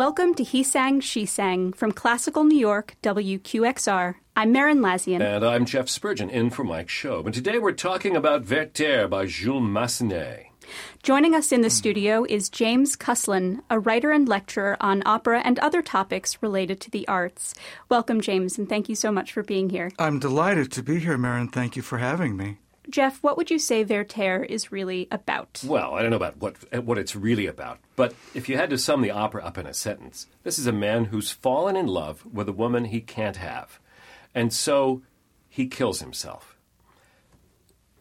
Welcome to He Sang, She Sang from Classical New York, WQXR. I'm Merrin Lazyan. And I'm Jeff Spurgeon, in for Mike Show. And today we're talking about Werther by Jules Massenet. Joining us in the studio is James Kuslan, a writer and lecturer on opera and other topics related to the arts. Welcome, James, and thank you so much for being here. I'm delighted to be here, Marin. Thank you for having me. Jeff, what would you say Werther is really about? Well, I don't know about what what it's really about, but if you had to sum the opera up in a sentence, this is a man who's fallen in love with a woman he can't have. And so he kills himself.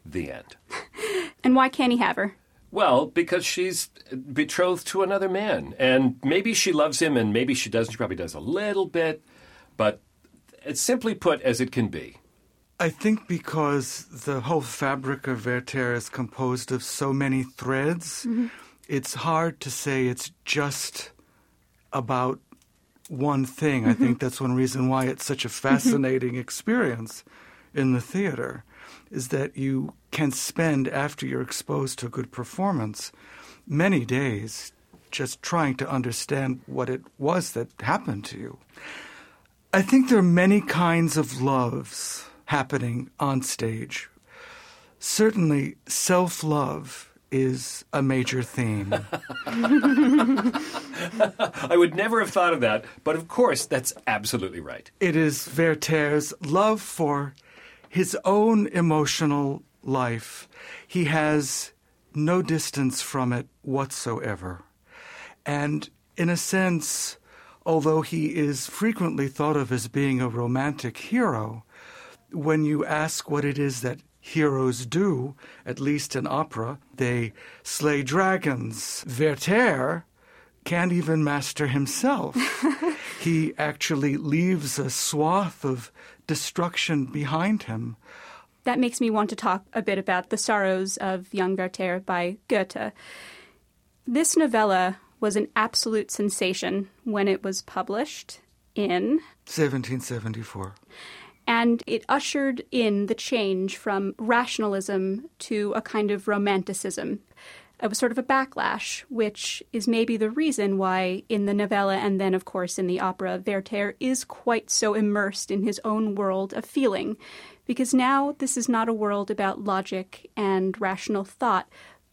The end. and why can't he have her? Well, because she's betrothed to another man. And maybe she loves him and maybe she doesn't. She probably does a little bit. But it's simply put as it can be. I think because the whole fabric of Werther is composed of so many threads, mm-hmm. it's hard to say it's just about one thing. Mm-hmm. I think that's one reason why it's such a fascinating experience in the theater is that you can spend after you're exposed to a good performance many days just trying to understand what it was that happened to you. I think there are many kinds of loves happening on stage. Certainly, self love is a major theme. I would never have thought of that, but of course, that's absolutely right. It is Werther's love for his own emotional life. He has no distance from it whatsoever. And in a sense, although he is frequently thought of as being a romantic hero, when you ask what it is that heroes do, at least in opera, they slay dragons. Werther can't even master himself. he actually leaves a swath of destruction behind him. That makes me want to talk a bit about The Sorrows of Young Werther by Goethe. This novella was an absolute sensation when it was published in 1774 and it ushered in the change from rationalism to a kind of romanticism. It was sort of a backlash, which is maybe the reason why in the novella and then, of course, in the opera, Werther is quite so immersed in his own world of feeling. Because now this is not a world about logic and rational thought,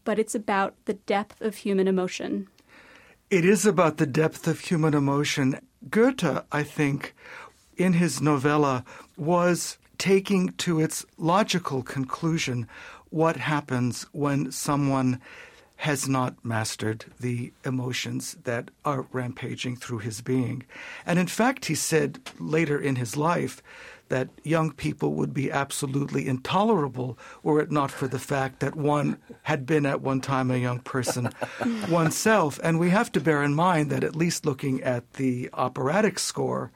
but it's about the depth of human emotion. It is about the depth of human emotion. Goethe, I think, in his novella was taking to its logical conclusion what happens when someone has not mastered the emotions that are rampaging through his being. And in fact, he said later in his life that young people would be absolutely intolerable were it not for the fact that one had been at one time a young person oneself. And we have to bear in mind that, at least looking at the operatic score,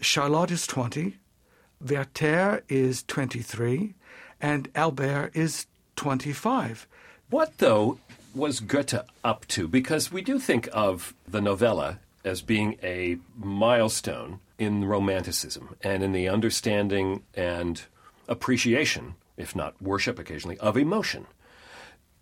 Charlotte is 20, Werther is 23, and Albert is 25. What, though, was Goethe up to? Because we do think of the novella as being a milestone in Romanticism and in the understanding and appreciation, if not worship occasionally, of emotion.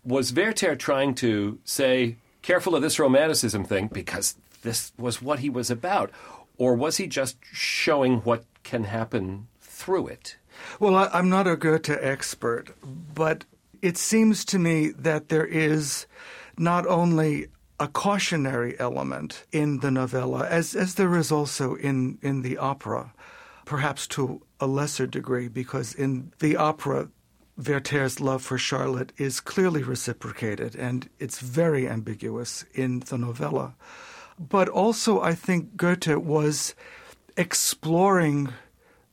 Was Werther trying to say, careful of this Romanticism thing, because this was what he was about? Or was he just showing what can happen through it? Well, I, am not a Goethe expert, but it seems to me that there is not only a cautionary element in the novella, as, as there is also in, in the opera, perhaps to a lesser degree, because in the opera, Werther's love for Charlotte is clearly reciprocated, and it's very ambiguous in the novella. But also, I think Goethe was exploring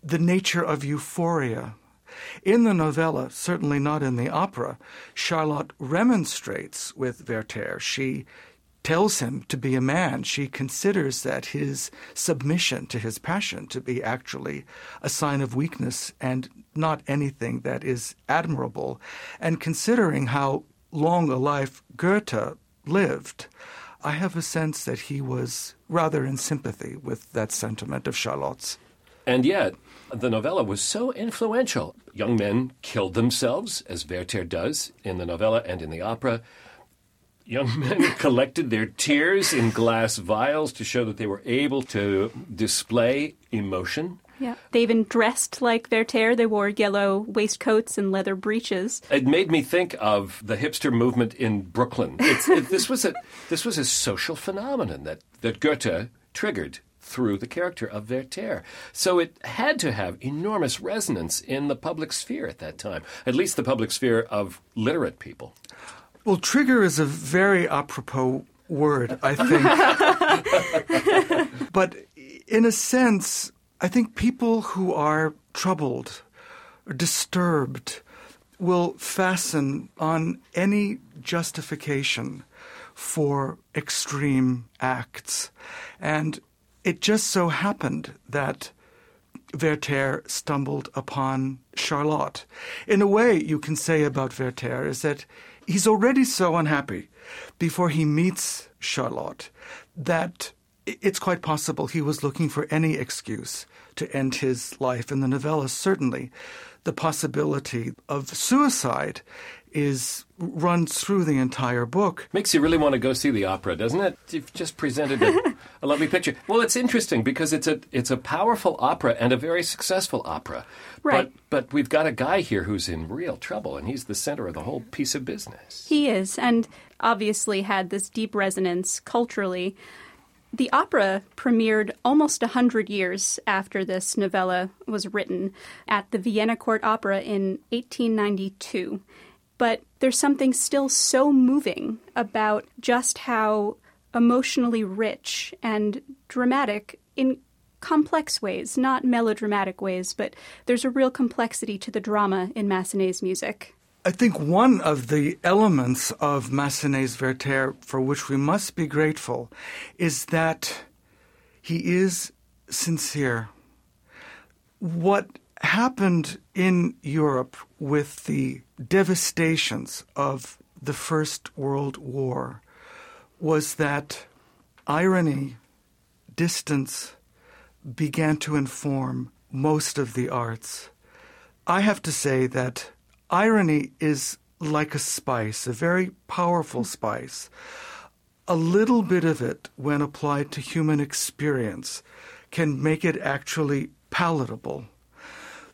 the nature of euphoria. In the novella, certainly not in the opera, Charlotte remonstrates with Werther. She tells him to be a man. She considers that his submission to his passion to be actually a sign of weakness and not anything that is admirable. And considering how long a life Goethe lived, I have a sense that he was rather in sympathy with that sentiment of Charlotte's. And yet, the novella was so influential. Young men killed themselves, as Werther does in the novella and in the opera. young men collected their tears in glass vials to show that they were able to display emotion. Yeah. They even dressed like Werther. They wore yellow waistcoats and leather breeches. It made me think of the hipster movement in Brooklyn. It's, it, this was a this was a social phenomenon that, that Goethe triggered through the character of Werther. So it had to have enormous resonance in the public sphere at that time, at least the public sphere of literate people. Well, trigger is a very apropos word, I think. but in a sense, I think people who are troubled disturbed will fasten on any justification for extreme acts. And it just so happened that Werther stumbled upon Charlotte. In a way, you can say about Werther is that he's already so unhappy before he meets Charlotte that it's quite possible he was looking for any excuse to end his life. In the novella, certainly the possibility of suicide is runs through the entire book. Makes you really want to go see the opera, doesn't it? You've just presented a, a, lovely picture. Well, it's interesting because it's a it's a powerful opera and a very successful opera. Right. But but we've got a guy here who's in real trouble, and he's the center of the whole piece of business. He is, and obviously had this deep resonance culturally. The opera premiered almost a hundred years after this novella was written at the Vienna Court Opera in 1892 but there's something still so moving about just how emotionally rich and dramatic in complex ways, not melodramatic ways, but there's a real complexity to the drama in Massenet's music. I think one of the elements of Massenet's Werther for which we must be grateful is that he is sincere. What happened in Europe with the devastations of the First World War was that irony, distance began to inform most of the arts. I have to say that irony is like a spice, a very powerful hmm. spice. A little bit of it, when applied to human experience, can make it actually palatable.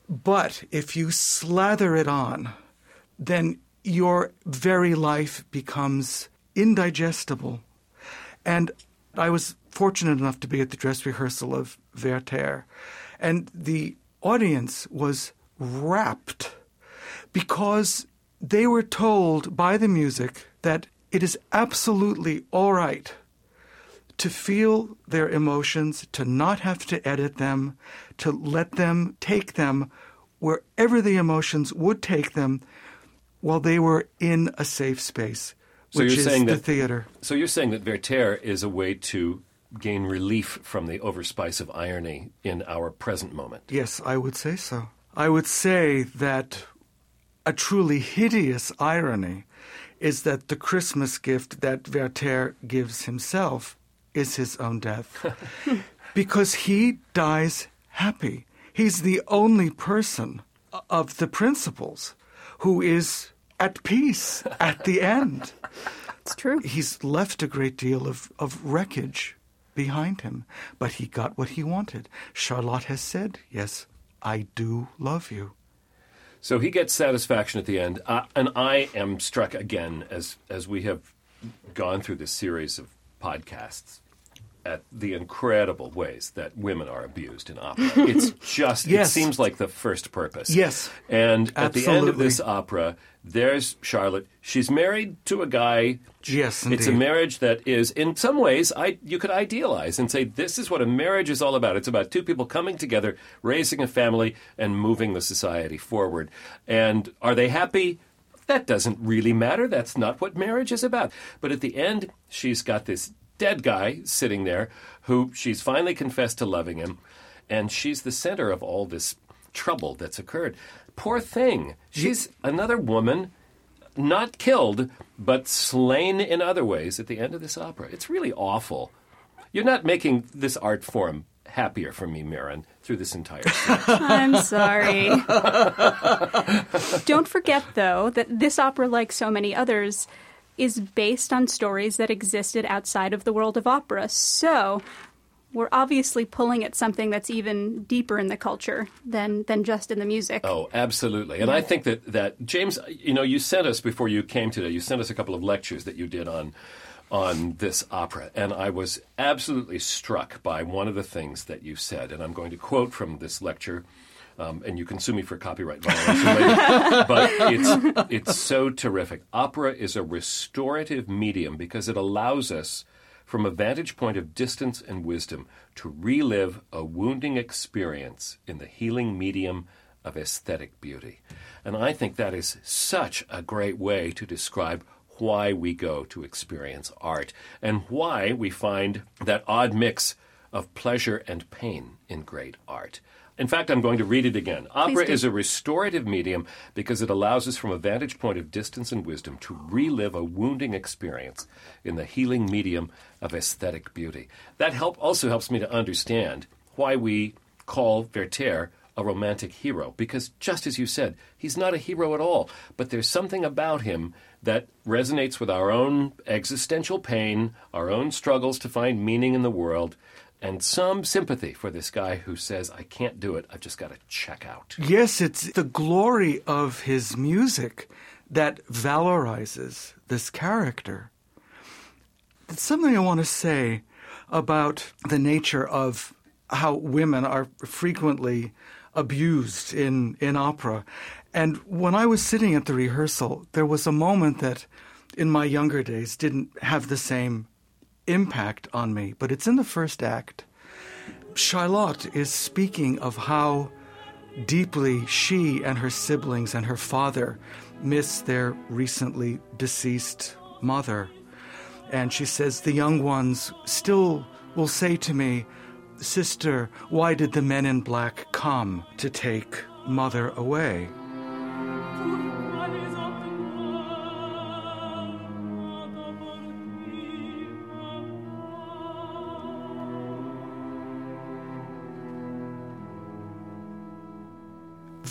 But if you slather it on, then your very life becomes indigestible. And I was fortunate enough to be at the dress rehearsal of Werther, and the audience was rapt because they were told by the music that it is absolutely all right to feel their emotions, to not have to edit them, to let them take them wherever the emotions would take them while they were in a safe space, so which you're is saying the that, theater. So you're saying that Werther is a way to gain relief from the overspice of irony in our present moment. Yes, I would say so. I would say that a truly hideous irony is that the Christmas gift that Werther gives himself is his own death. because he dies happy. He's the only person of the principals who is at peace at the end. It's true. He's left a great deal of, of wreckage behind him, but he got what he wanted. Charlotte has said, Yes, I do love you. So he gets satisfaction at the end, uh, and I am struck again as as we have gone through this series of podcasts at the incredible ways that women are abused in opera. It's just Yes. it seems like the first purpose. Yes. And at the end of this opera, there's Charlotte. She's married to a guy. Yes, It's a marriage that is, in some ways, I you could idealize and say this is what a marriage is all about. It's about two people coming together, raising a family, and moving the society forward. And are they happy? That doesn't really matter. That's not what marriage is about. But at the end, she's got this dead guy sitting there who she's finally confessed to loving him, and she's the center of all this trouble that's occurred. Poor thing. She's another woman not killed, but slain in other ways at the end of this opera. It's really awful. You're not making this art form happier for me, Merrin, through this entire. I'm sorry. Don't forget, though, that this opera, like so many others, is based on stories that existed outside of the world of opera. So we're obviously pulling at something that's even deeper in the culture than than just in the music. Oh, absolutely. And I think that that James, you know, you sent us before you came today. You sent us a couple of lectures that you did on on this opera, and I was absolutely struck by one of the things that you said. And I'm going to quote from this lecture. Um, and you can sue me for copyright violation later. but it's it's so terrific. Opera is a restorative medium because it allows us from a vantage point of distance and wisdom to relive a wounding experience in the healing medium of aesthetic beauty. And I think that is such a great way to describe why we go to experience art and why we find that odd mix of pleasure and pain in great art. In fact, I'm going to read it again. Opera is a restorative medium because it allows us, from a vantage point of distance and wisdom, to relive a wounding experience in the healing medium of aesthetic beauty. That help also helps me to understand why we call Werther a romantic hero, because just as you said, he's not a hero at all, but there's something about him that resonates with our own existential pain, our own struggles to find meaning in the world, and some sympathy for this guy who says, I can't do it, I've just got to check out. Yes, it's the glory of his music that valorizes this character. It's something I want to say about the nature of how women are frequently abused in, in opera. And when I was sitting at the rehearsal, there was a moment that in my younger days didn't have the same impact on me, but it's in the first act. Charlotte is speaking of how deeply she and her siblings and her father miss their recently deceased mother. And she says, The young ones still will say to me, Sister, why did the men in black come to take mother away?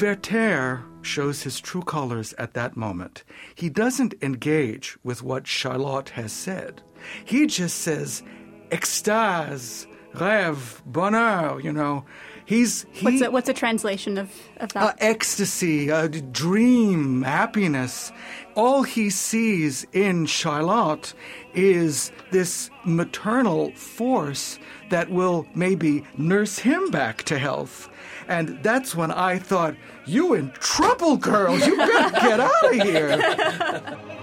Werther shows his true colors at that moment. He doesn't engage with what Charlotte has said. He just says, extase, rêve, bonheur, you know. He's he, what's a, what's a translation of, of that? Uh, ecstasy, a dream, happiness. All he sees in Charlotte is this maternal force that will maybe nurse him back to health. And that's when I thought, you in trouble, girl. You better get out of here.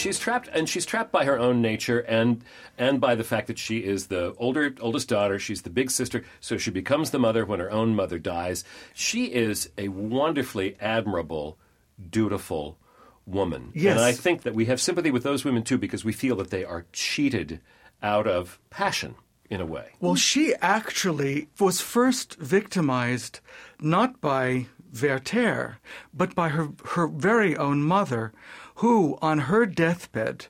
she's trapped, and she's trapped by her own nature, and and by the fact that she is the older oldest daughter. She's the big sister, so she becomes the mother when her own mother dies. She is a wonderfully admirable, dutiful woman, yes. and I think that we have sympathy with those women too because we feel that they are cheated out of passion in a way. Well, she actually was first victimized not by Werther, but by her, her very own mother, who, on her deathbed,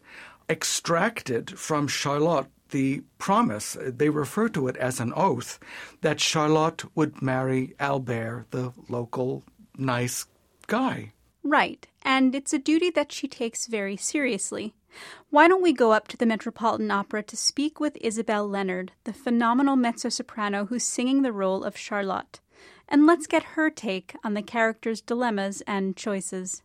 extracted from Charlotte the promise, they refer to it as an oath, that Charlotte would marry Albert, the local nice guy. Right, and it's a duty that she takes very seriously. Why don't we go up to the Metropolitan Opera to speak with Isabel Leonard, the phenomenal mezzo soprano who's singing the role of Charlotte? And let's get her take on the character's dilemmas and choices.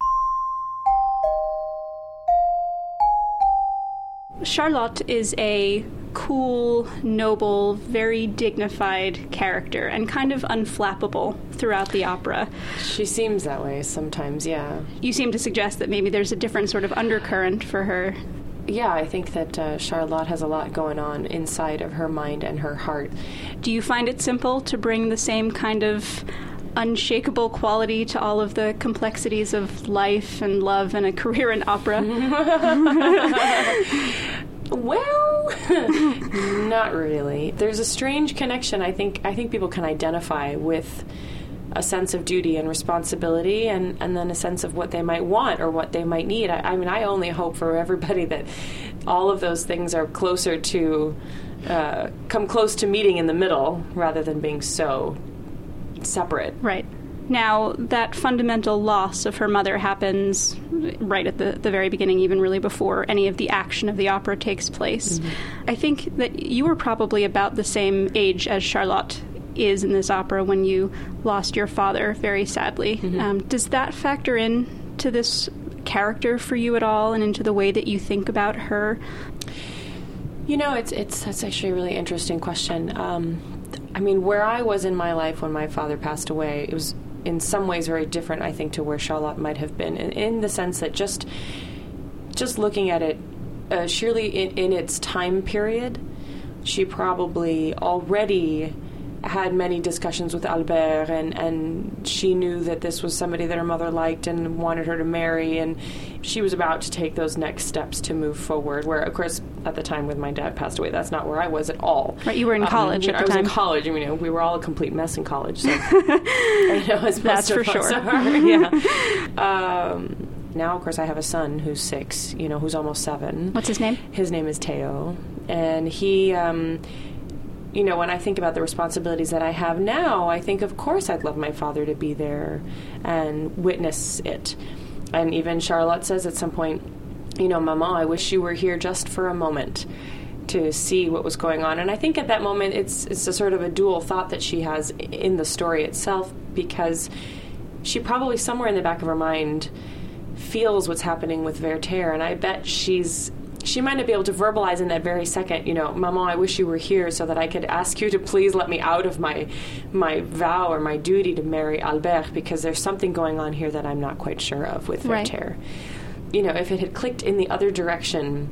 Charlotte is a cool, noble, very dignified character and kind of unflappable throughout the opera. She seems that way sometimes, yeah. You seem to suggest that maybe there's a different sort of undercurrent for her. Yeah, I think that uh, Charlotte has a lot going on inside of her mind and her heart. Do you find it simple to bring the same kind of unshakable quality to all of the complexities of life and love and a career in opera? Well, not really. There's a strange connection. I think I think people can identify with a sense of duty and responsibility, and, and then a sense of what they might want or what they might need. I, I mean, I only hope for everybody that all of those things are closer to uh, come close to meeting in the middle rather than being so separate. Right. Now, that fundamental loss of her mother happens right at the, the very beginning, even really before any of the action of the opera takes place. I think that you were probably about the same age as Charlotte is in this opera when you lost your father very sadly. Um, does that factor in to this character for you at all and into the way that you think about her? You know, it's it's that's actually a really interesting question. Um, I mean, where I was in my life when my father passed away, it was in some ways very different, I think, to where Charlotte might have been, in, in the sense that just just looking at it, uh, surely in, in its time period, she probably already had many discussions with Albert, and, and she knew that this was somebody that her mother liked and wanted her to marry, and she was about to take those next steps to move forward. Where, of course, at the time when my dad passed away, that's not where I was at all. Right, you were in Um, college you at know, the I was time. in college. I mean, we were all a complete mess in college. So, you know, as That's for sure. are, yeah. Um, now, of course, I have a son who's six. You know, who's almost seven. What's his name? His name is Teo, and he, um, you know, when I think about the responsibilities that I have now, I think, of course, I'd love my father to be there and witness it. And even Charlotte says at some point, you know, Mama, I wish you were here just for a moment to see what was going on. And I think at that moment, it's it's a sort of a dual thought that she has in the story itself because she probably somewhere in the back of her mind feels what's happening with Werther, and I bet she's she might not be able to verbalize in that very second, you know, Mama, I wish you were here so that I could ask you to please let me out of my my vow or my duty to marry Albert because there's something going on here that I'm not quite sure of with Right. Werther. You know, if it had clicked in the other direction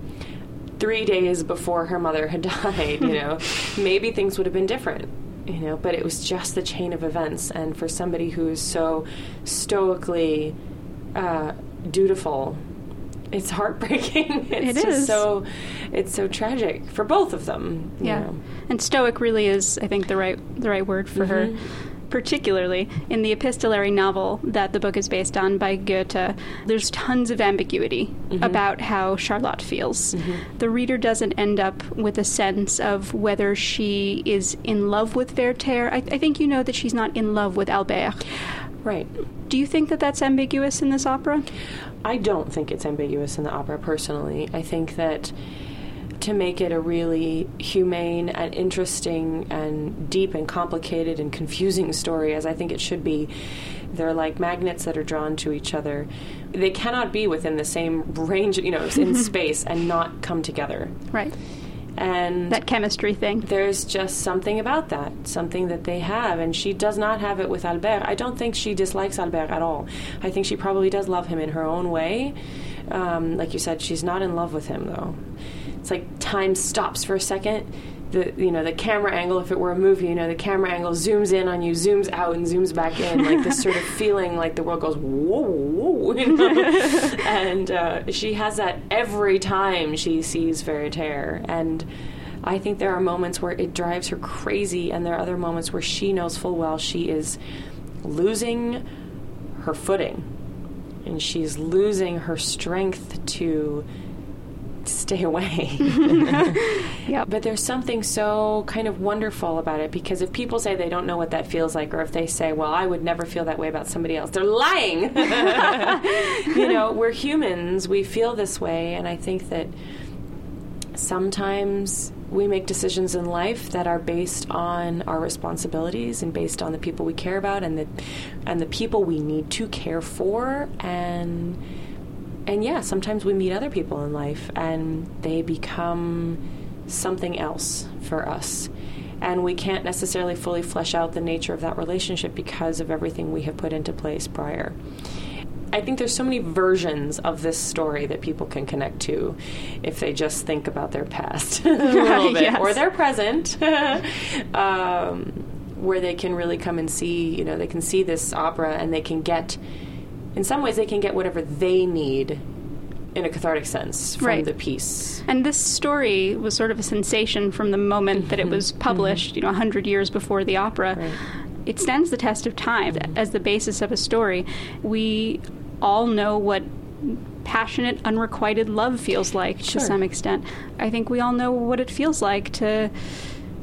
three days before her mother had died, you know, maybe things would have been different. You know, but it was just the chain of events, and for somebody who is so stoically uh, dutiful, it's heartbreaking. it's It just so it's so tragic for both of them. Yeah, know. and stoic really is, I think, the right the right word for her. Mm-hmm. Particularly in the epistolary novel that the book is based on by Goethe, there's tons of ambiguity mm-hmm. about how Charlotte feels. Mm-hmm. The reader doesn't end up with a sense of whether she is in love with Werther. I, I think you know that she's not in love with Albert. Right. Do you think that that's ambiguous in this opera? I don't think it's ambiguous in the opera personally. I think that to make it a really humane and interesting and deep and complicated and confusing story, as I think it should be, they're like magnets that are drawn to each other. They cannot be within the same range, you know, in space and not come together. Right. And That chemistry thing. there's just something about that, something that they have, and she does not have it with Albert. I don't think she dislikes Albert at all. I think she probably does love him in her own way. Um, like you said, she's not in love with him though. It's like time stops for a second. The you know the camera angle, if it were a movie, you know the camera angle zooms in on you, zooms out, and zooms back in, like this sort of feeling like the world goes whoa, whoa, you know? and uh, she has that every time she sees Werther, and I think there are moments where it drives her crazy, and there are other moments where she knows full well she is losing her footing, and she's losing her strength to stay away. yeah. But there's something so kind of wonderful about it because if people say they don't know what that feels like, or if they say, well, I would never feel that way about somebody else, they're lying. you know, we're humans, we feel this way, and I think that sometimes we make decisions in life that are based on our responsibilities and based on the people we care about and the and the people we need to care for and and yeah, sometimes we meet other people in life and they become something else for us. And we can't necessarily fully flesh out the nature of that relationship because of everything we have put into place prior. I think there's so many versions of this story that people can connect to if they just think about their past a little bit Yes. or their present. um, where they can really come and see, you know, they can see this opera and they can get in some ways they can get whatever they need in a cathartic sense from Right. the piece. And this story was sort of a sensation from the moment that it mm-hmm. was mm-hmm. published, you know, 100 years before the opera. Right. It stands the test of time as the basis of a story. We all know what passionate, unrequited love feels like Sure. to some extent. I think we all know what it feels like to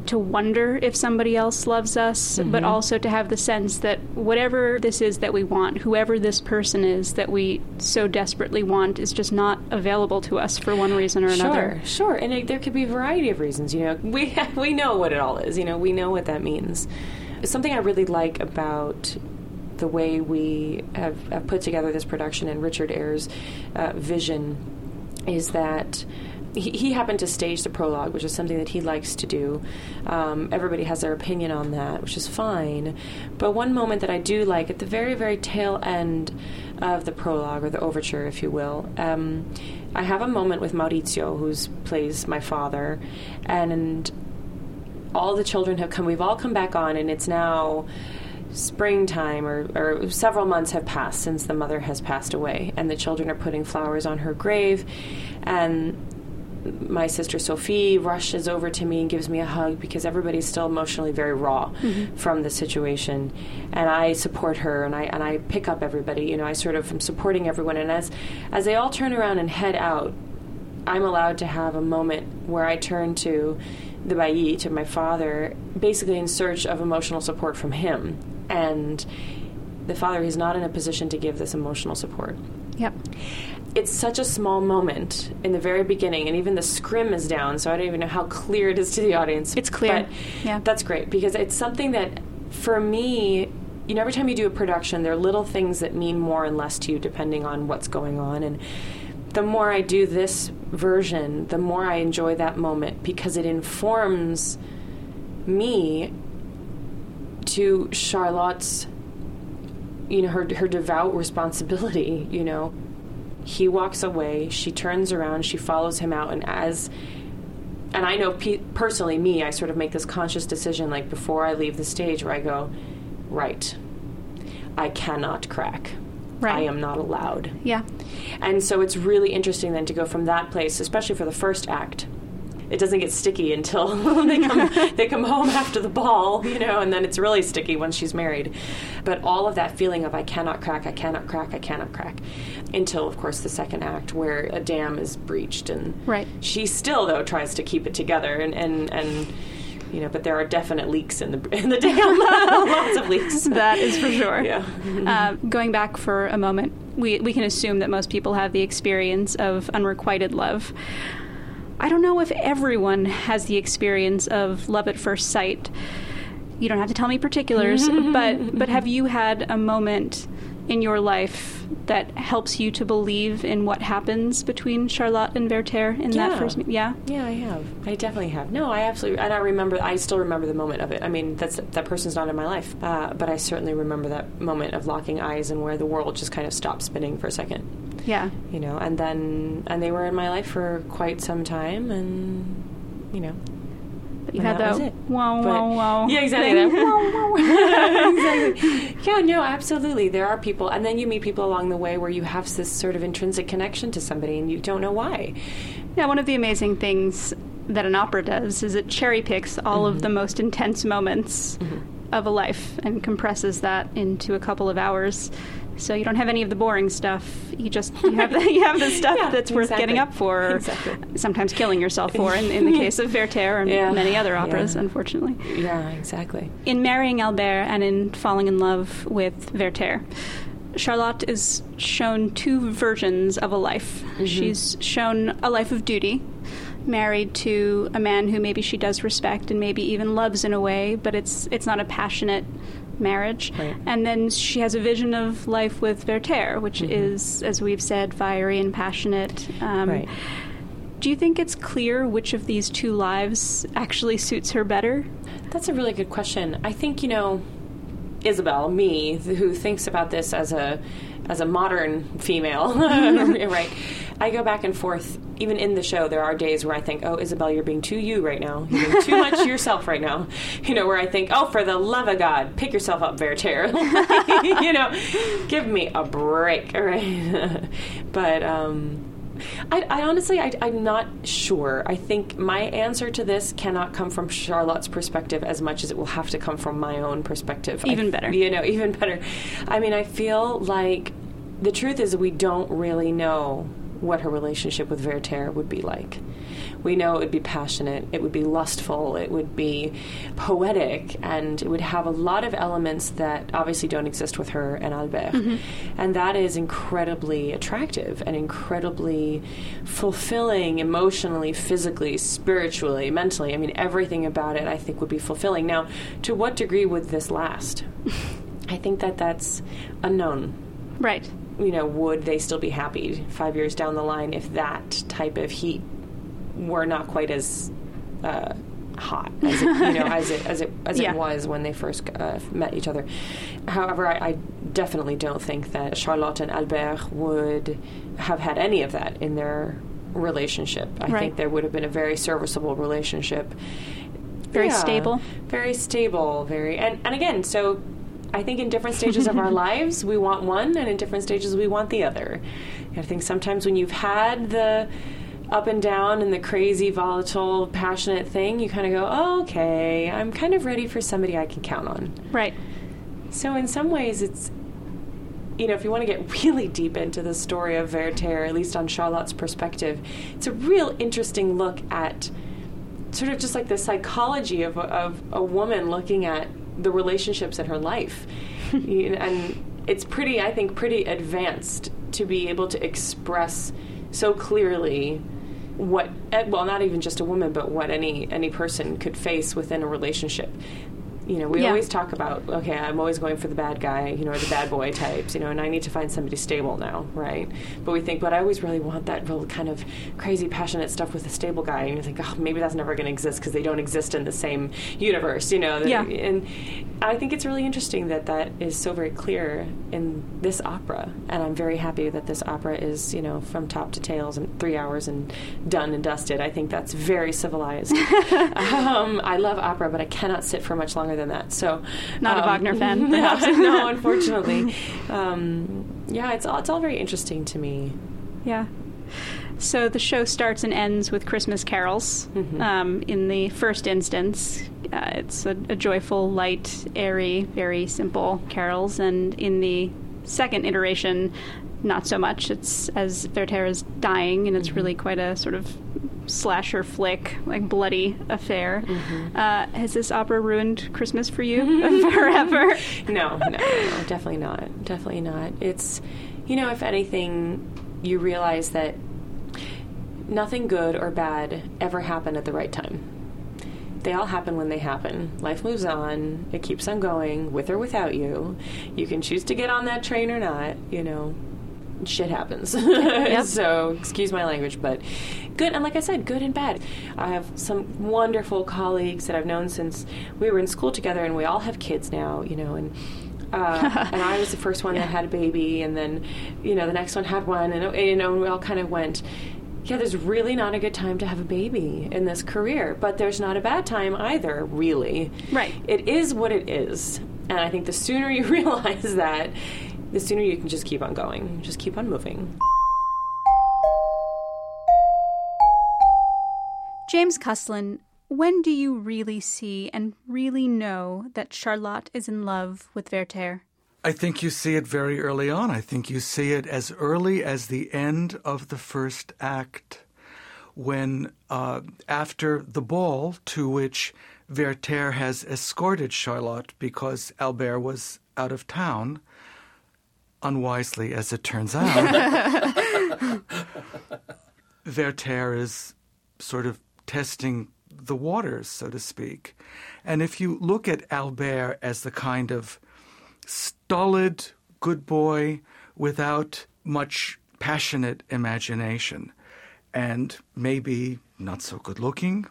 to wonder if somebody else loves us, but also to have the sense that whatever this is that we want, whoever this person is that we so desperately want, is just not available to us for one reason or another. Sure, sure, and it, there could be a variety of reasons. You know, we we know what it all is. You know, we know what that means. Something I really like about the way we have, have put together this production and Richard Eyre's uh, vision is that. He, he happened to stage the prologue, which is something that he likes to do. Um, everybody has their opinion on that, which is fine. But one moment that I do like at the very, very tail end of the prologue, or the overture, if you will, um, I have a moment with Maurizio, who plays my father, and all the children have come. We've all come back on, and it's now springtime, or, or several months have passed since the mother has passed away, and the children are putting flowers on her grave, and my sister Sophie rushes over to me and gives me a hug because everybody's still emotionally very raw mm-hmm. from the situation, and I support her and I and I pick up everybody. You know, I sort of am supporting everyone, and as as they all turn around and head out, I'm allowed to have a moment where I turn to the Bailli, to my father, basically in search of emotional support from him, and the father is not in a position to give this emotional support Yep. It's such a small moment in the very beginning, and even the scrim is down, so I don't even know how clear it is to the audience. It's clear. But Yeah. That's great because it's something that, for me, you know, every time you do a production, there are little things that mean more and less to you depending on what's going on. And the more I do this version, the more I enjoy that moment because it informs me to Charlotte's you know her her devout responsibility you know he walks away she turns around she follows him out and as and i know pe- personally me i sort of make this conscious decision like before i leave the stage where i go right i cannot crack Right. i am not allowed Yeah. and so it's really interesting then to go from that place, especially for the first act. It doesn't get sticky until they come they come home after the ball, you know, and then it's really sticky when she's married. But all of that feeling of I cannot crack, I cannot crack, I cannot crack, until of course the second act where a dam is breached and Right. she still though tries to keep it together and and, and you know, but there are definite leaks in the in the dam, lots of leaks. That is for sure. Yeah. Uh, going back for a moment, we, we can assume that most people have the experience of unrequited love. I don't know if everyone has the experience of love at first sight. You don't have to tell me particulars, but but have you had a moment in your life that helps you to believe in what happens between Charlotte and Werther in Yeah. that first meet? Yeah. Yeah, I have. I definitely have. No, I absolutely, and I remember. I still remember the moment of it. I mean, that's that person's not in my life, uh, but I certainly remember that moment of locking eyes and where the world just kind of stopped spinning for a second. Yeah. You know, and then and they were in my life for quite some time, and you know, you And had that it. wow, wow, wow. Yeah, exactly. that. exactly. Yeah, no, absolutely. There are people, and then you meet people along the way where you have this sort of intrinsic connection to somebody, and you don't know why. Yeah, one of the amazing things that an opera does is it cherry picks all of mm-hmm. the most intense moments mm-hmm. of a life and compresses that into a couple of hours. So you don't have any of the boring stuff. You just you have the, you have the stuff Yeah, that's worth exactly. getting up for, or Exactly. sometimes killing yourself for. In, in the case of Werther and Yeah, many other operas, yeah. unfortunately. Yeah, exactly. In marrying Albert and in falling in love with Werther, Charlotte is shown two versions of a life. Mm-hmm. She's shown a life of duty, married to a man who maybe she does respect and maybe even loves in a way, but it's it's not a passionate marriage. Right. And then she has a vision of life with Werther, which is, as we've said, fiery and passionate. Um, Right. Do you think it's clear which of these two lives actually suits her better? That's a really good question. I think you know, Isabel, me, who thinks about this as a as a modern female, right? I go back and forth. Even in the show, there are days where I think, "Oh, Isabel, you're being too you right now. You're being too much yourself right now." You know, where I think, "Oh, for the love of God, pick yourself up, Werther." you know, give me a break, right? but um, I, I honestly, I, I'm not sure. I think my answer to this cannot come from Charlotte's perspective as much as it will have to come from my own perspective. Even I- better. You know, even better. I mean, I feel like the truth is we don't really know what her relationship with Werther would be like. We know it would be passionate, it would be lustful, it would be poetic, and it would have a lot of elements that obviously don't exist with her and Albert. Mm-hmm. And that is incredibly attractive and incredibly fulfilling emotionally, physically, spiritually, mentally. I mean, everything about it I think would be fulfilling. Now, to what degree would this last? I think that that's unknown Right. You know, would they still be happy five years down the line if that type of heat were not quite as uh, hot as it, you know as it as it as Yeah. it was when they first uh, met each other. However, I, I definitely don't think that Charlotte and Albert would have had any of that in their relationship. I Right. think there would have been a very serviceable relationship Very yeah, stable. Very stable, very and, and again, so I think in different stages of our lives we want one and in different stages we want the other. I think sometimes when you've had the up and down and the crazy, volatile, passionate thing, you kind of go, oh, okay, I'm kind of ready for somebody I can count on. Right. So in some ways, it's you know, if you want to get really deep into the story of Werther, at least on Charlotte's perspective, it's a real interesting look at sort of just like the psychology of of a woman looking at the relationships in her life, and it's pretty, I think, pretty advanced to be able to express so clearly what eh, well not even just a woman but what any any person could face within a relationship you know, we Yeah. always talk about, okay, I'm always going for the bad guy, you know, or the bad boy types, you know, and I need to find somebody stable now, right? But we think, but I always really want that real kind of crazy, passionate stuff with a stable guy. And you think, oh, maybe that's never going to exist because they don't exist in the same universe, you know? Yeah. And I think it's really interesting that that is so very clear in this opera. And I'm very happy that this opera is, you know, from top to tails in three hours and done and dusted. I think that's very civilized. um, I love opera, but I cannot sit for much longer than that. So, Not a um, Wagner fan, no, unfortunately. Um, yeah, it's all, it's all very interesting to me. Yeah. So the show starts and ends with Christmas carols. Mm-hmm. Um, in the first instance, uh, it's a, a joyful, light, airy, very simple carols, and in the second iteration, not so much. It's as Werther is dying, and it's Mm-hmm. really quite a sort of slasher flick, like bloody affair. Mm-hmm. Uh, has this opera ruined Christmas for you forever? No, no, no, no, definitely not. Definitely not. It's, you know, if anything, you realize that nothing good or bad ever happened at the right time. They all happen when they happen. Life moves on. It keeps on going, with or without you. You can choose to get on that train or not, you know. Shit happens. so, excuse my language, but good. And like I said, good and bad. I have some wonderful colleagues that I've known since we were in school together, and we all have kids now, you know, and uh, and I was the first one that had a baby, and then you know the next one had one, and you know and we all kind of went. Yeah, there's really not a good time to have a baby in this career, but there's not a bad time either, really. Right. It is what it is, and I think the sooner you realize that, the sooner you can just keep on going, just keep on moving. James Kuslan, when do you really see and really know that Charlotte is in love with Werther? I think you see it very early on. I think you see it as early as the end of the first act, when uh, after the ball to which Werther has escorted Charlotte because Albert was out of town, unwisely as it turns out, Werther is sort of testing the waters, so to speak. And if you look at Albert as the kind of stolid good boy without much passionate imagination and maybe not so good looking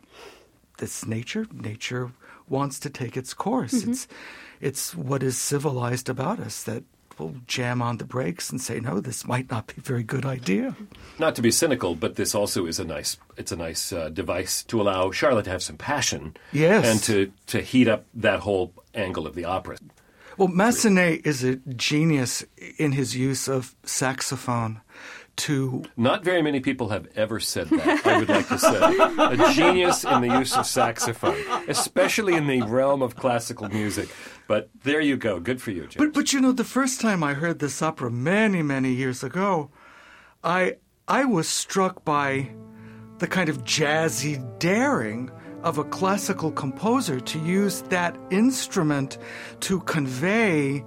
that's nature nature wants to take its course. Mm-hmm. It's it's what is civilized about us that will jam on the brakes and say no this might not be a very good idea Not to be cynical, but this also is a nice it's a nice uh, device to allow Charlotte to have some passion, Yes. and to to heat up that whole angle of the opera. Well, Massenet is a genius in his use of saxophone to Not very many people have ever said that, I would like to say. A genius in the use of saxophone, especially in the realm of classical music. But there you go. Good for you, James. But but you know, the first time I heard this opera many many years ago, I I was struck by the kind of jazzy daring of a classical composer to use that instrument to convey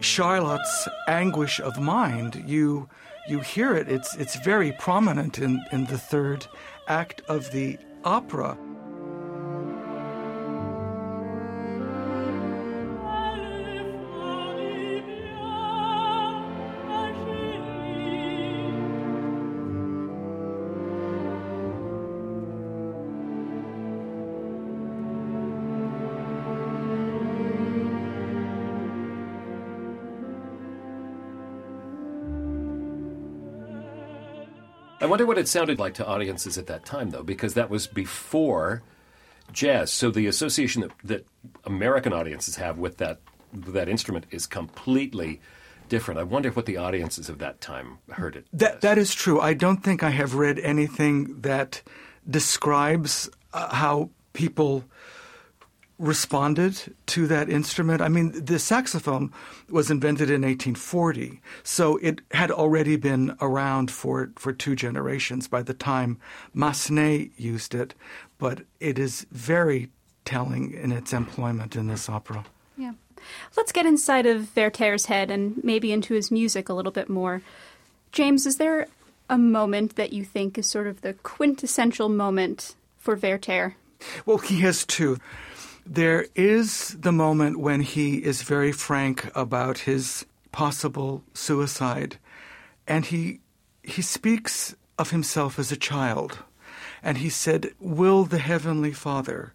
Charlotte's anguish of mind. You you hear it. It's it's very prominent in, in the third act of the opera. I wonder what it sounded like to audiences at that time, though, because that was before jazz. So the association that, that American audiences have with that that instrument is completely different. I wonder what the audiences of that time heard it. That as. that is true. I don't think I have read anything that describes uh, how people responded to that instrument. I mean, the saxophone was invented in 1840, so it had already been around for, for two generations by the time Massenet used it, but it is very telling in its employment in this opera. Yeah. Let's get inside of Werther's head and maybe into his music a little bit more. James, is there a moment that you think is sort of the quintessential moment for Werther? Well, he has two. There is the moment when he is very frank about his possible suicide, and he he speaks of himself as a child, and he said, "Will the heavenly Father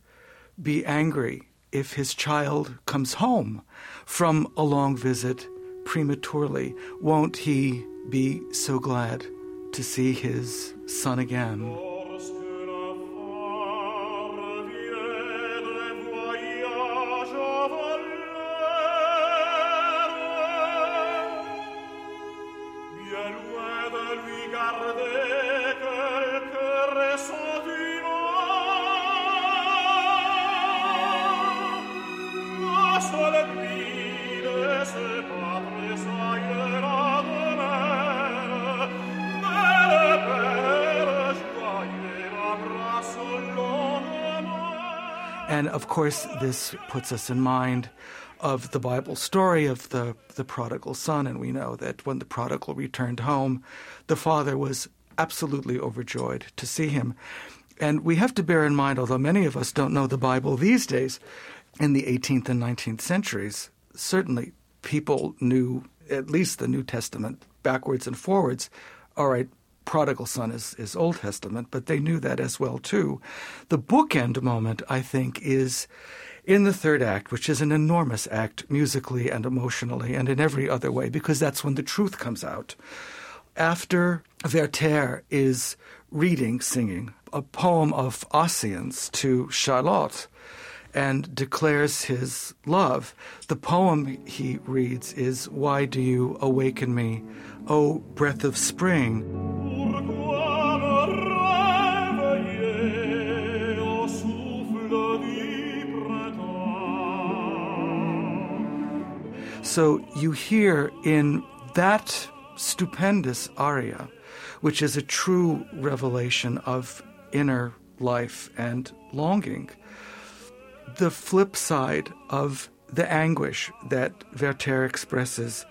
be angry if his child comes home from a long visit prematurely? Won't he be so glad to see his son again?" Of course, this puts us in mind of the Bible story of the, the prodigal son. And we know that when the prodigal returned home, the father was absolutely overjoyed to see him. And we have to bear in mind, although many of us don't know the Bible these days, in the 18th and 19th centuries, certainly people knew at least the New Testament backwards and forwards. All right, prodigal son is, is Old Testament, but they knew that as well too. The bookend moment, I think, is in the third act, which is an enormous act musically and emotionally and in every other way, because that's when the truth comes out. After Werther is reading, singing a poem of Ossian's to Charlotte and declares his love, the poem he reads is Why Do You Awaken Me, O Breath of Spring? So you hear in that stupendous aria, which is a true revelation of inner life and longing, the flip side of the anguish that Werther expresses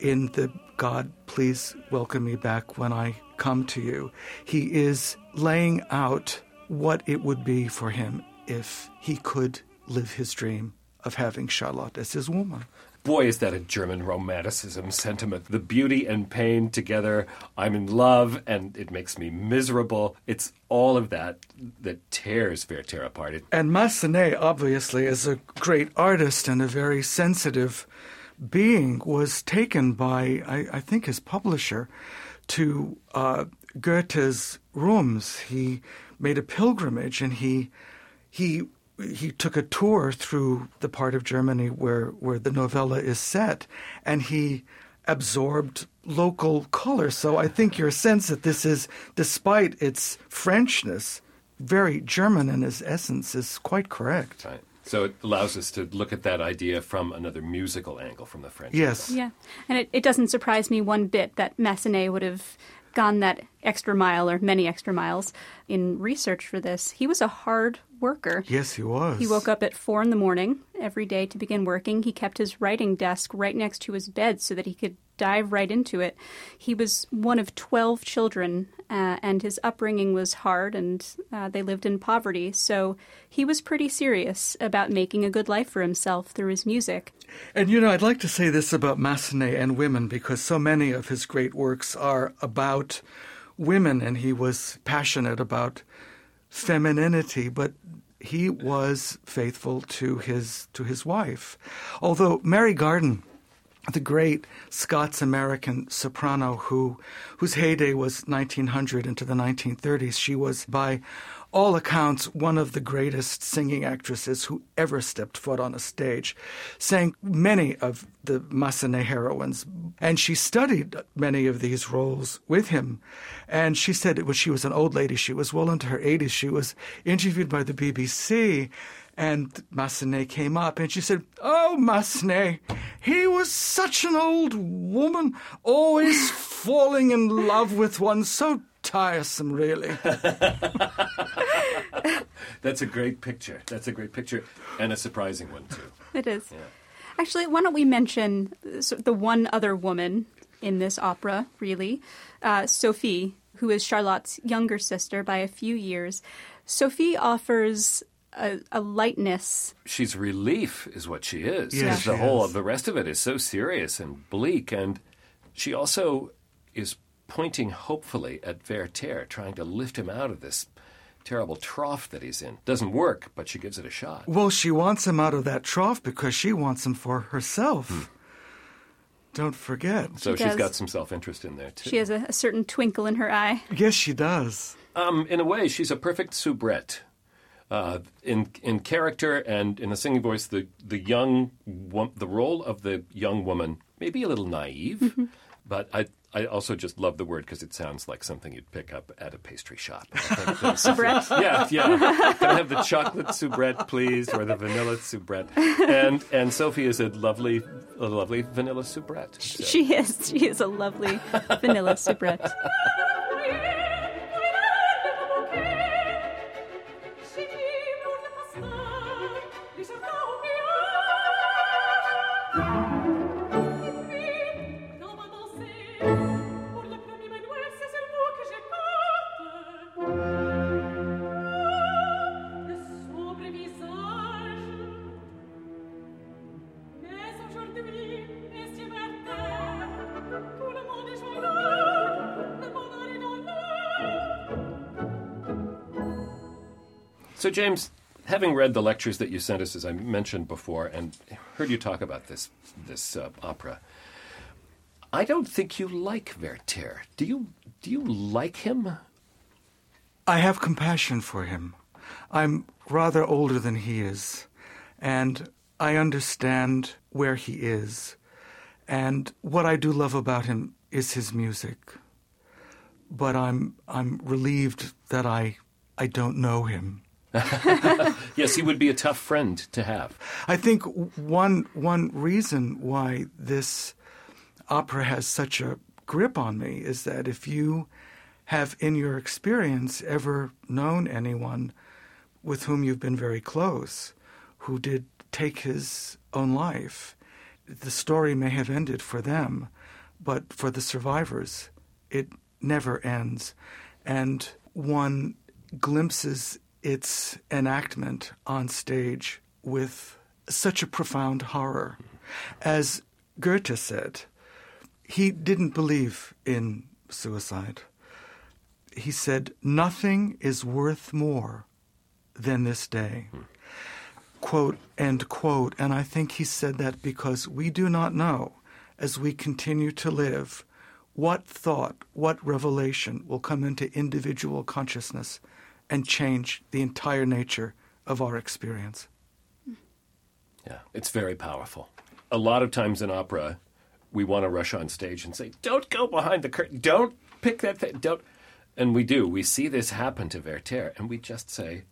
in the God, please welcome me back when I come to you. He is laying out what it would be for him if he could live his dream of having Charlotte as his woman. Boy, is that a German romanticism sentiment. The beauty and pain together. I'm in love and it makes me miserable. It's all of that that tears Werther apart. And Massenet, obviously, is a great artist and a very sensitive being, was taken by, I, I think, his publisher to uh, Goethe's rooms. He made a pilgrimage and he he he took a tour through the part of Germany where, where the novella is set, and he absorbed local color. So I think your sense that this is, despite its Frenchness, very German in its essence is quite correct. Right. So it allows us to look at that idea from another musical angle, from the French. Yes. Yeah. And it, it doesn't surprise me one bit that Massenet would have gone that extra mile or many extra miles in research for this. He was a hard worker. Yes, he was. He woke up at four in the morning every day to begin working. He kept his writing desk right next to his bed so that he could dive right into it. He was one of 12 children, uh, and his upbringing was hard, and uh, they lived in poverty. So he was pretty serious about making a good life for himself through his music. And you know, I'd like to say this about Massenet and women because so many of his great works are about women, and he was passionate about femininity, but he was faithful to his to his wife. Although Mary Garden, the great Scots American soprano who whose heyday was 1900 into the 1930s, she was by all accounts, one of the greatest singing actresses who ever stepped foot on a stage, sang many of the Massenet heroines. And she studied many of these roles with him. And she said when she was an old lady, she was well into her 80s, she was interviewed by the BBC. And Massenet came up and she said, Oh, Massenet, he was such an old woman, always falling in love with one, so tiresome, really. That's a great picture. That's a great picture, and a surprising one too. It is. Actually, why don't we mention the one other woman in this opera, really? Uh, Sophie, who is Charlotte's younger sister by a few years. Sophie offers a, a lightness. She's relief, is what she is. Yes, the she whole of the rest of it is so serious and bleak, and she also is pointing hopefully at Werther, trying to lift him out of this terrible trough that he's in. Doesn't work, but she gives it a shot. Well, she wants him out of that trough because she wants him for herself. Don't forget. So She she's does. got some self-interest in there too. She has a, a certain twinkle in her eye. Yes, she does. Um, in a way, she's a perfect soubrette. Uh, in in character and in the singing voice, the the young the role of the young woman may be a little naive, but I I also just love the word because it sounds like something you'd pick up at a pastry shop. I think that's- Soubrette. yeah, yeah. Can I have the chocolate soubrette, please, or the vanilla soubrette? And and Sophie is a lovely a lovely vanilla soubrette. So- She is. She is a lovely vanilla soubrette. So, James, having read the lectures that you sent us, as I mentioned before, and heard you talk about this this uh, opera, I don't think you like Werther. Do you? Do you like him? I have compassion for him. I'm rather older than he is, and I understand where he is. And what I do love about him is his music. But I'm I'm relieved that I I don't know him. Yes, he would be a tough friend to have. I think one one reason why this opera has such a grip on me is that if you have in your experience ever known anyone with whom you've been very close who did take his own life, the story may have ended for them, but for the survivors, it never ends. And one glimpses its enactment on stage with such a profound horror. As Goethe said, he didn't believe in suicide. He said, Nothing is worth more than this day. Quote, end quote. And I think he said that because we do not know, as we continue to live, what thought, what revelation will come into individual consciousness and change the entire nature of our experience. Yeah, it's very powerful. A lot of times in opera, we want to rush on stage and say, "Don't go behind the curtain. Don't pick that thing. Don't." And we do. We see this happen to Werther, and we just say,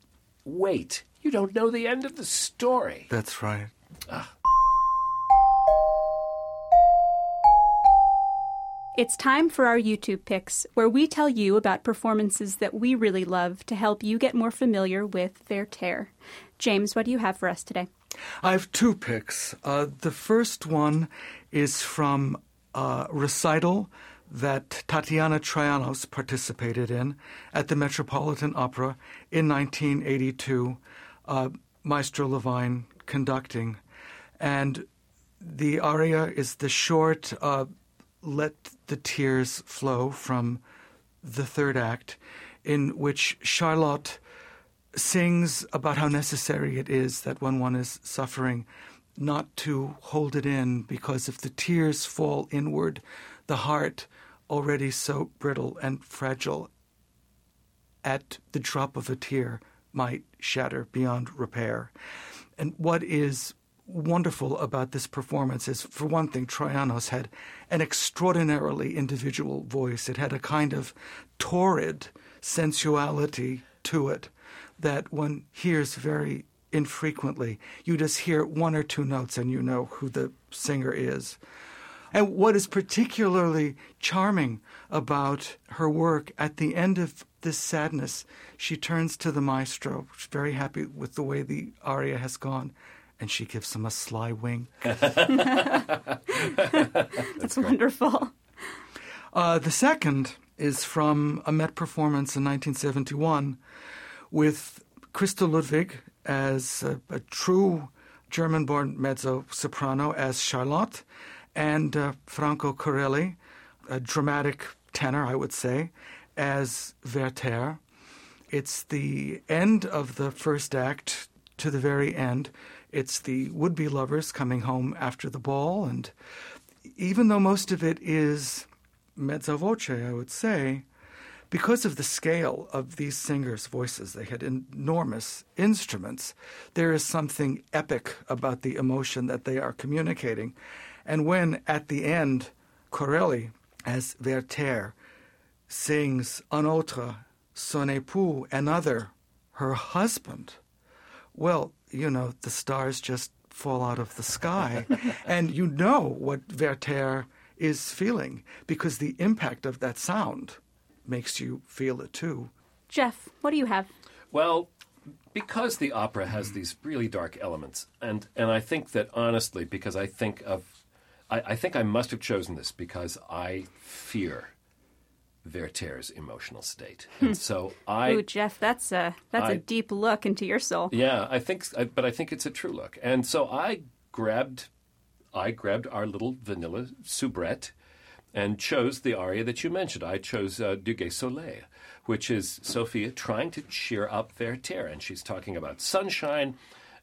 "Wait, you don't know the end of the story." That's right. Ah, It's time for our YouTube picks, where we tell you about performances that we really love to help you get more familiar with Werther. James, what do you have for us today? I have two picks. Uh, the first one is from a recital that Tatiana Troyanos participated in at the Metropolitan Opera in 1982, uh, Maestro Levine conducting. And the aria is the short uh, Let the Tears Flow from the third act, in which Charlotte sings about how necessary it is that when one is suffering, not to hold it in, because if the tears fall inward, the heart, already so brittle and fragile, at the drop of a tear, might shatter beyond repair. And what is wonderful about this performance is, for one thing, Troyanos had an extraordinarily individual voice. It had a kind of torrid sensuality to it that one hears very infrequently. You just hear one or two notes and you know who the singer is. And what is particularly charming about her work at the end of this sadness, she turns to the maestro, very happy with the way the aria has gone, and she gives him a sly wink. That's wonderful. Uh, the second is from a Met performance in 1971 with Christa Ludwig as a, a true German born mezzo soprano as Charlotte, and uh, Franco Corelli, a dramatic tenor, I would say, as Werther. It's the end of the first act to the very end. It's the would be lovers coming home after the ball, and even though most of it is mezzo voce, I would say, because of the scale of these singers' voices, they had enormous instruments. There is something epic about the emotion that they are communicating. And when at the end, Corelli, as Werther, sings un autre, son époux, another, her husband, well, you know, the stars just fall out of the sky. and you know what Werther is feeling because the impact of that sound makes you feel it too. Jeff, what do you have? Well, because the opera has these really dark elements, and, and I think that honestly, because I think of, I, I think I must have chosen this because I fear Werther's emotional state, and so I. Ooh, Jeff, that's a that's a I- deep look into your soul. Yeah, I think, I- but I think it's a true look, and so I grabbed, I grabbed our little vanilla soubrette, and chose the aria that you mentioned. I chose uh, Du Gai Soleil, which is Sophia trying to cheer up Werther, and she's talking about sunshine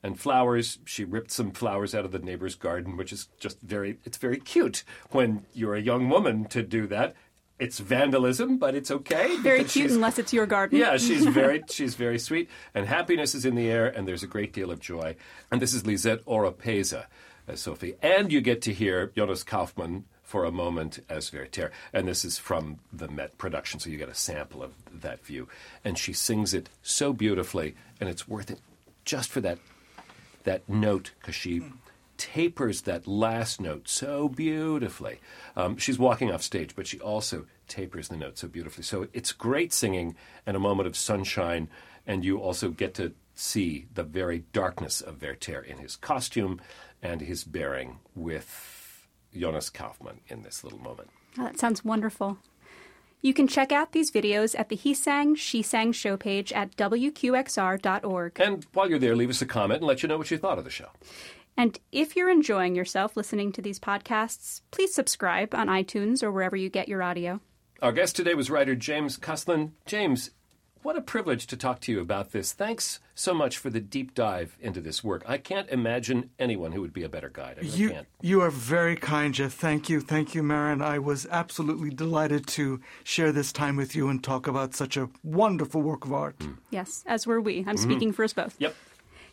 and flowers. She ripped some flowers out of the neighbor's garden, which is just very, it's very cute when you're a young woman to do that. It's vandalism, but it's okay. Very cute unless it's your garden. yeah, she's very she's very sweet, and happiness is in the air, and there's a great deal of joy. And this is Lisette Oropesa as uh, Sophie, and you get to hear Jonas Kaufmann for a moment as Werther, and this is from the Met production, so you get a sample of that view. And she sings it so beautifully, and it's worth it just for that that note because she hmm. Tapers that last note so beautifully. Um, she's walking off stage, but she also tapers the note so beautifully. So it's great singing and a moment of sunshine, and you also get to see the very darkness of Werther in his costume and his bearing with Jonas Kaufmann in this little moment. Oh, that sounds wonderful. You can check out these videos at the He Sang, She Sang show page at WQXR.org. And while you're there, leave us a comment and let you know what you thought of the show. And if you're enjoying yourself listening to these podcasts, please subscribe on iTunes or wherever you get your audio. Our guest today was writer James Kuslan. James, what a privilege to talk to you about this. Thanks so much for the deep dive into this work. I can't imagine anyone who would be a better guide. I really You, can't. you are very kind, Jeff. Thank you. Thank you, Merrin. I was absolutely delighted to share this time with you and talk about such a wonderful work of art. Hmm. Yes, as were we. I'm speaking for us both. Yep.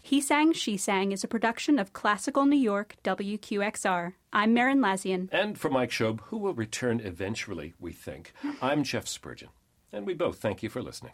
He Sang, She Sang is a production of Classical New York WQXR. I'm Merrin Lazyan. And for Mike Schob, who will return eventually, we think, I'm Jeff Spurgeon. And we both thank you for listening.